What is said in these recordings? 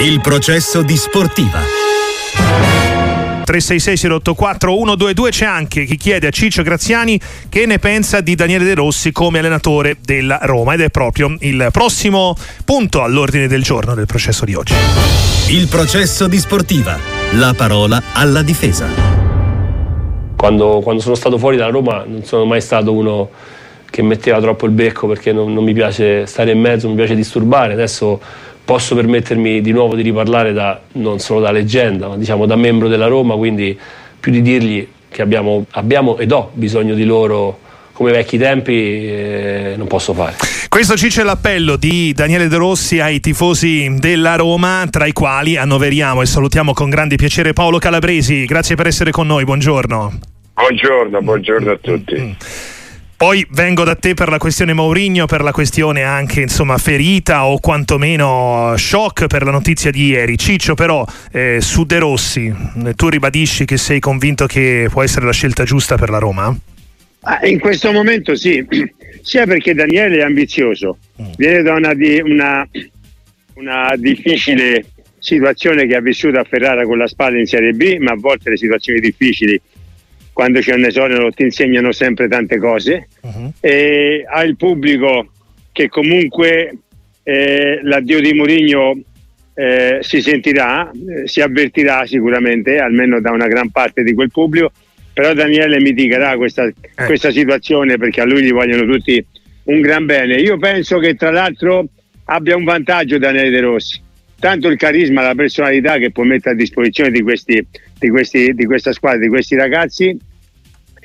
Il processo di sportiva. 366 084 122 c'è anche chi chiede a Ciccio Graziani che ne pensa di Daniele De Rossi come allenatore della Roma ed è proprio il prossimo punto all'ordine del giorno del processo di oggi. Il processo di sportiva. La parola alla difesa. Quando, quando sono stato fuori dalla Roma non sono mai stato uno che metteva troppo il becco perché non, non mi piace stare in mezzo, mi piace disturbare. Adesso posso permettermi di nuovo di riparlare da, non solo da leggenda, ma diciamo da membro della Roma, quindi più di dirgli che abbiamo, abbiamo ed ho bisogno di loro come vecchi tempi eh, non posso fare. Questo ci c'è l'appello di Daniele De Rossi ai tifosi della Roma, tra i quali annoveriamo e salutiamo con grande piacere Paolo Calabresi. Grazie per essere con noi, buongiorno. Buongiorno, buongiorno a tutti. Poi vengo da te per la questione Mourinho, per la questione anche insomma ferita o quantomeno shock per la notizia di ieri. Ciccio però eh, su De Rossi, tu ribadisci che sei convinto che può essere la scelta giusta per la Roma? Ah, in questo momento sì, sia perché Daniele è ambizioso, mm. viene da una, una, una difficile situazione che ha vissuto a Ferrara con la spalla in Serie B, ma a volte le situazioni difficili quando c'è un esodo ti insegnano sempre tante cose uh-huh. e ha il pubblico che comunque eh, l'addio di Mourinho eh, si sentirà, eh, si avvertirà sicuramente, almeno da una gran parte di quel pubblico, però Daniele mitigerà questa, eh. questa situazione perché a lui gli vogliono tutti un gran bene. Io penso che tra l'altro abbia un vantaggio Daniele De Rossi, tanto il carisma, la personalità che può mettere a disposizione di, questi, di, questi, di questa squadra, di questi ragazzi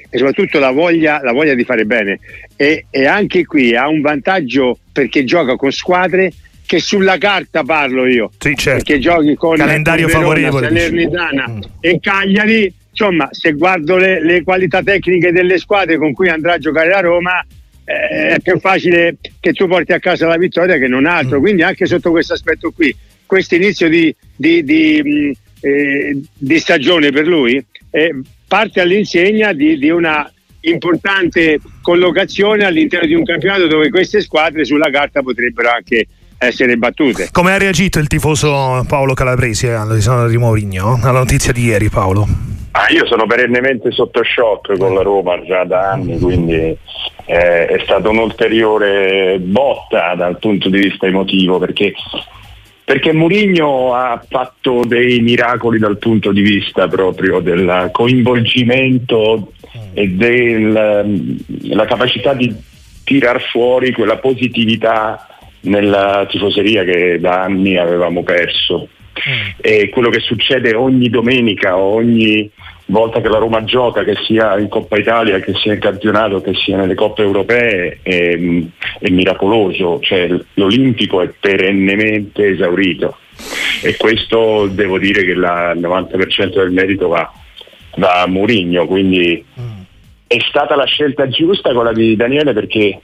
e soprattutto la voglia, la voglia di fare bene. E, e, anche qui ha un vantaggio perché gioca con squadre che sulla carta parlo io. Sì, certo. Perché giochi con calendario Verona, favorevole Salernitana mm. e Cagliari. Insomma, se guardo le, le, qualità tecniche delle squadre con cui andrà a giocare la Roma, eh, è più facile che tu porti a casa la vittoria che non altro. Mm. Quindi, anche sotto questo aspetto qui, questo inizio di, di, di, mm, eh, di stagione per lui eh, parte all'insegna di, di una importante collocazione all'interno di un campionato dove queste squadre sulla carta potrebbero anche essere battute. Come ha reagito il tifoso Paolo Calabresi alla di Mourinho alla notizia di ieri Paolo? Ah, io sono perennemente sotto shock con la Roma già da anni, quindi eh, è stata un'ulteriore botta dal punto di vista emotivo perché perché Mourinho ha fatto dei miracoli dal punto di vista proprio del coinvolgimento e della capacità di tirar fuori quella positività nella tifoseria che da anni avevamo perso. Mm. E quello che succede ogni domenica, ogni volta che la Roma gioca, che sia in Coppa Italia, che sia in campionato, che sia nelle coppe europee, è, è miracoloso, cioè, l'Olimpico è perennemente esaurito e questo devo dire che la, il 90% del merito va, va a Murigno, quindi mm. è stata la scelta giusta quella di Daniele perché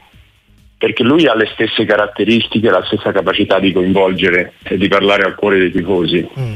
perché lui ha le stesse caratteristiche, la stessa capacità di coinvolgere e di parlare al cuore dei tifosi. Mm.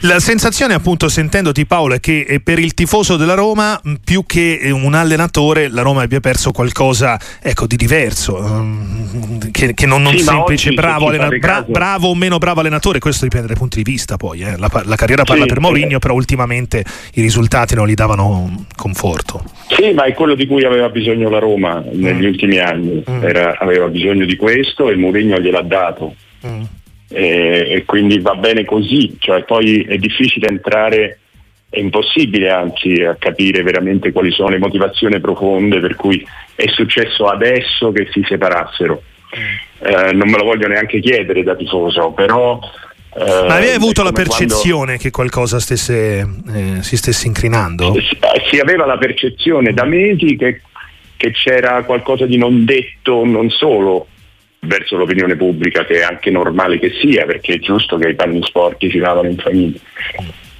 La sensazione appunto sentendoti Paolo è che eh, per il tifoso della Roma più che eh, un allenatore la Roma abbia perso qualcosa ecco, di diverso, ehm, che, che non, non sì, semplice bravo, allena- bra- bravo, o meno bravo allenatore, questo dipende dai punti di vista poi, eh. la, la, carriera parla sì, per Mourinho, però ultimamente i risultati non gli davano conforto. Sì, ma è quello di cui aveva bisogno la Roma negli mm. ultimi anni, mm. Era, aveva bisogno di questo e Mourinho gliel'ha dato. Mm e, e quindi va bene così, cioè poi è difficile entrare è impossibile anzi a capire veramente quali sono le motivazioni profonde per cui è successo adesso che si separassero. Eh, non me lo voglio neanche chiedere da tifoso, però... Eh, Ma avevi avuto la percezione quando... che qualcosa stesse, eh, si stesse incrinando? Si, si, aveva la percezione da mesi che, che c'era qualcosa di non detto non solo verso l'opinione pubblica che è anche normale che sia, perché è giusto che i panni sporchi si lavano in famiglia,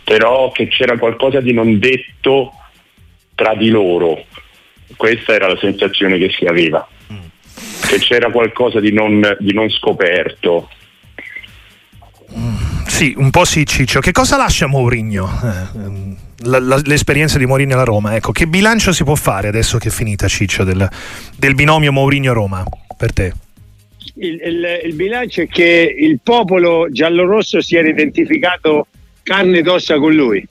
però che c'era qualcosa di non detto tra di loro, questa era la sensazione che si aveva, che c'era qualcosa di non, di non scoperto. Sì, un po' sì Ciccio. Che cosa lascia Mourinho? Eh, l'esperienza di Mourinho alla Roma, ecco, che bilancio si può fare adesso che è finita Ciccio del, del binomio Mourinho-Roma per te? Il, il, il, bilancio è che il popolo giallorosso si era identificato carne ed ossa con lui.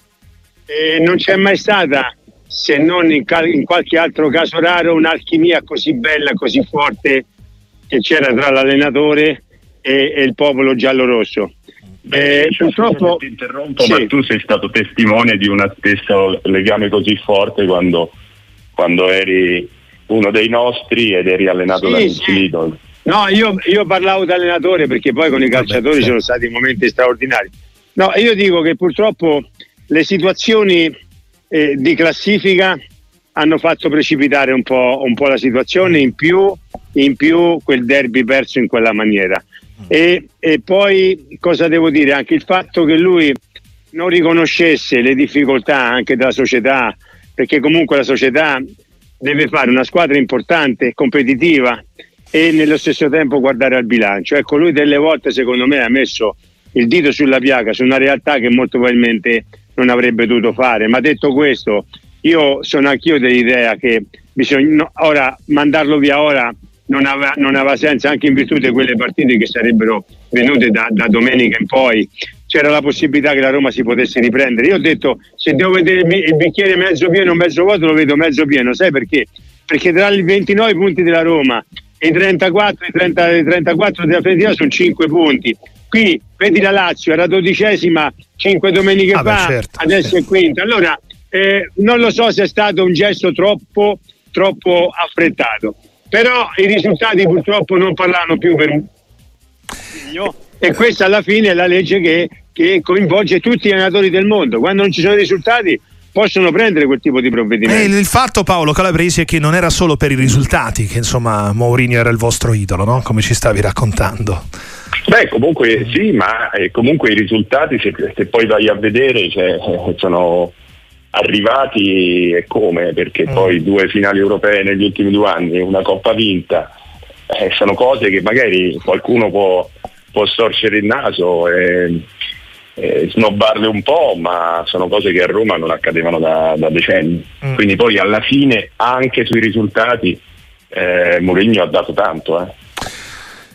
E non c'è mai stata, se non in, cal- in qualche altro caso raro, un'alchimia così bella, così forte che c'era tra l'allenatore e, e il popolo giallorosso. Eh, purtroppo ti interrompo, sì. ma tu sei stato testimone di un stesso legame così forte quando, quando eri uno dei nostri ed eri allenato sì, da sì. No, io, io, parlavo da allenatore perché poi con i calciatori Vabbè, sono stati momenti straordinari. No, io dico che purtroppo le situazioni eh, di classifica hanno fatto precipitare un po', un po', la situazione, in più, in più quel derby perso in quella maniera. E, e poi cosa devo dire? Anche il fatto che lui non riconoscesse le difficoltà anche della società, perché comunque la società deve fare una squadra importante, competitiva e nello stesso tempo guardare al bilancio. Ecco, lui delle volte secondo me ha messo il dito sulla piaga su una realtà che molto probabilmente non avrebbe dovuto fare. Ma detto questo, io sono anch'io dell'idea che bisogna ora mandarlo via ora non aveva, non aveva, senso anche in virtù di quelle partite che sarebbero venute da, da, domenica in poi c'era la possibilità che la Roma si potesse riprendere io ho detto se devo vedere il bicchiere mezzo pieno o mezzo vuoto lo vedo mezzo pieno sai perché? perché tra i 29 punti della Roma i 34, i 30, i 34 della Fiorentina sono 5 punti. Qui vedi la Lazio era dodicesima 5 domeniche ah, fa beh, certo, adesso certo. è quinta. Allora eh, non lo so se è stato un gesto troppo troppo affrettato però i risultati purtroppo non parlano più per e questa alla fine è la legge che, che coinvolge tutti gli allenatori del mondo. Quando non ci sono risultati possono prendere quel tipo di provvedimenti. E il fatto Paolo Calabresi è che non era solo per i risultati che insomma Mourinho era il vostro idolo, no? come ci stavi raccontando. Beh, comunque sì, ma eh, comunque i risultati, se, se, poi vai a vedere, cioè, sono arrivati e come, perché mm. poi due finali europee negli ultimi due anni, una coppa vinta, eh, sono cose che magari qualcuno può, può storcere il naso e, e, snobbarle un po', ma sono cose che a Roma non accadevano da, da decenni. Mm. Quindi poi alla fine anche sui risultati eh, Mourinho ha dato tanto. Eh.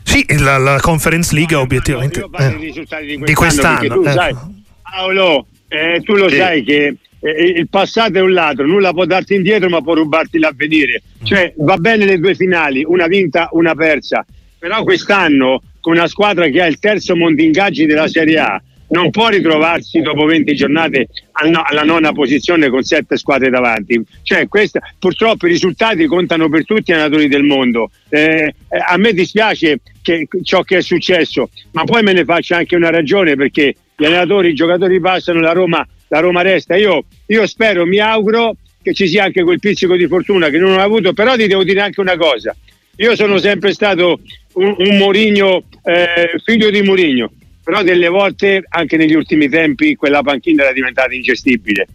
Sì, la, la, Conference League no, obiettivamente eh, di, di quest'anno. Tu, sai, ecco. Paolo, eh, tu lo sì. sai che eh, il passato è un ladro, nulla può darti indietro ma può rubarti l'avvenire. Mm. Cioè va bene le due finali, una vinta, una persa, però quest'anno con una squadra che ha il terzo mondo ingaggi della Serie A non può ritrovarsi dopo 20 giornate alla nona posizione con sette squadre davanti. Cioè, questa, purtroppo i risultati contano per tutti i allenatori del mondo. Eh, a me dispiace che, ciò che è successo, ma poi me ne faccio anche una ragione perché gli allenatori, i giocatori passano, la Roma la Roma resta. Io, io spero, mi auguro che ci sia anche quel pizzico di fortuna che non ho avuto, però ti devo dire anche una cosa. Io sono sempre stato un, un Mourinho, eh, figlio di Mourinho, però delle volte, anche negli ultimi tempi, quella panchina era diventata ingestibile.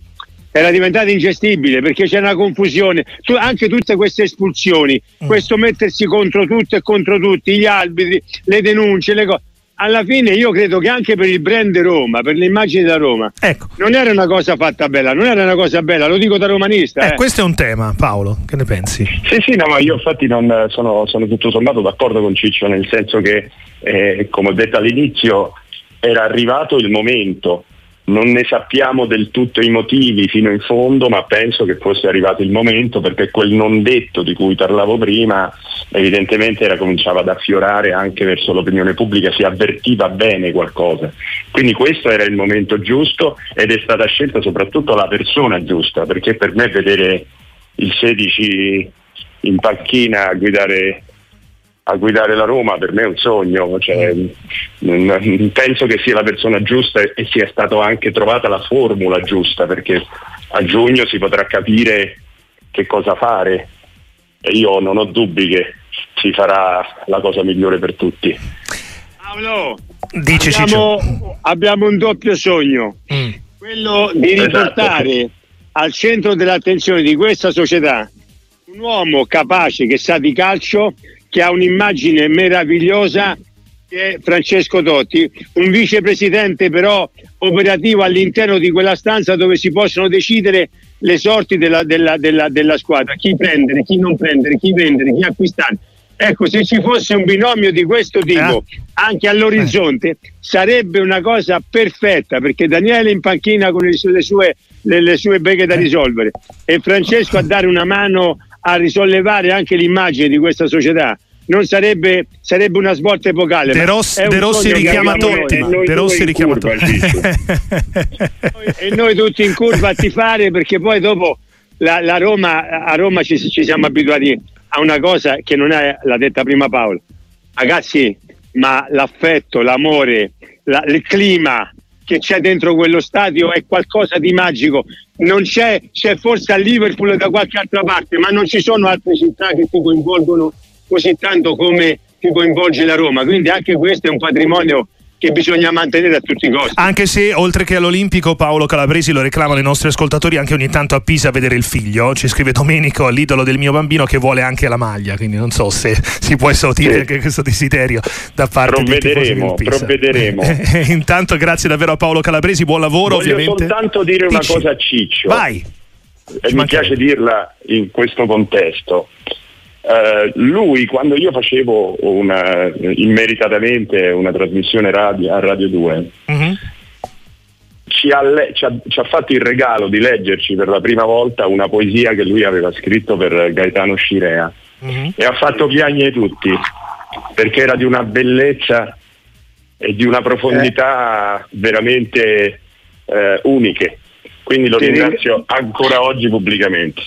Era diventata ingestibile perché c'è una confusione, tu, anche tutte queste espulsioni, mm. questo mettersi contro tutto e contro tutti, gli arbitri, le denunce, le cose alla fine io credo che anche per il brand Roma, per l'immagine da Roma, ecco. non era una cosa fatta bella, non era una cosa bella, lo dico da romanista. Eh, eh. Questo è un tema, Paolo, che ne pensi? Sì, sì, no, ma io infatti non sono, sono tutto sommato d'accordo con Ciccio, nel senso che, eh, come ho detto all'inizio, era arrivato il momento non ne sappiamo del tutto i motivi fino in fondo, ma penso che fosse arrivato il momento perché quel non detto di cui parlavo prima evidentemente era, cominciava ad affiorare anche verso l'opinione pubblica, si avvertiva bene qualcosa. Quindi questo era il momento giusto ed è stata scelta soprattutto la persona giusta, perché per me vedere il 16 in panchina a guidare a guidare la Roma per me è un sogno, cioè, penso che sia la persona giusta e sia stata anche trovata la formula giusta perché a giugno si potrà capire che cosa fare e io non ho dubbi che si farà la cosa migliore per tutti. Paolo, Dici abbiamo, abbiamo un doppio sogno, mm. quello di esatto. riportare esatto. al centro dell'attenzione di questa società un uomo capace che sa di calcio che ha un'immagine meravigliosa che è Francesco Totti, un vicepresidente però operativo all'interno di quella stanza dove si possono decidere le sorti della, della, della, della squadra, chi prendere, chi non prendere, chi vendere, chi acquistare. Ecco, se ci fosse un binomio di questo tipo eh. anche all'orizzonte, eh. sarebbe una cosa perfetta perché Daniele in panchina con le sue, le, le sue beghe da eh. risolvere e Francesco a dare una mano a risollevare anche l'immagine di questa società non sarebbe, sarebbe una svolta epocale. De, Ross, De Rossi richiama tutti. De Rossi richiama tutti. e noi tutti in curva a tifare perché poi dopo la, la Roma, a Roma ci, ci siamo abituati a una cosa che non è, l'ha detta prima Paolo, ragazzi, ma l'affetto, l'amore, la, il clima che c'è dentro quello stadio è qualcosa di magico. Non c'è, c'è forse a Liverpool da qualche altra parte, ma non ci sono altre città che ti coinvolgono così tanto come ti coinvolge la Roma. Quindi anche questo è un patrimonio che bisogna mantenere a tutti i costi. Anche se oltre che all'Olimpico Paolo Calabresi lo reclamano i nostri ascoltatori anche ogni tanto a Pisa a vedere il figlio, ci scrive Domenico, l'idolo del mio bambino che vuole anche la maglia, quindi non so se si può esaudire anche questo desiderio da parte di Provvederemo, provvederemo. Intanto grazie davvero a Paolo Calabresi, buon lavoro Voglio ovviamente. soltanto dire una cosa a Ciccio. Vai. E mi piace dirla in questo contesto. Uh, lui quando io facevo una, immeritatamente una trasmissione radio, a Radio 2 uh-huh. ci, ha le- ci, ha, ci, ha fatto il regalo di leggerci per la prima volta una poesia che lui aveva scritto per Gaetano Scirea uh-huh. e ha fatto piagnere tutti perché era di una bellezza e di una profondità eh. veramente eh, uniche quindi lo ringrazio ancora oggi pubblicamente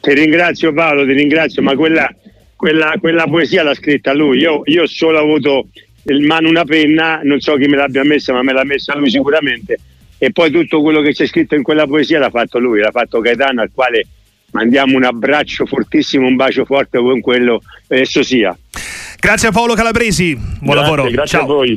ti ringrazio Paolo, ti ringrazio, ma quella, quella, quella poesia l'ha scritta lui. Io, io ho solo avuto in mano una penna, non so chi me l'abbia messa, ma me l'ha messa lui sicuramente. E poi tutto quello che c'è scritto in quella poesia l'ha fatto lui, l'ha fatto Gaetano, al quale mandiamo un abbraccio fortissimo, un bacio forte con quello esso sia. Grazie a Paolo Calabresi, buon grazie, lavoro. Grazie Ciao. a voi.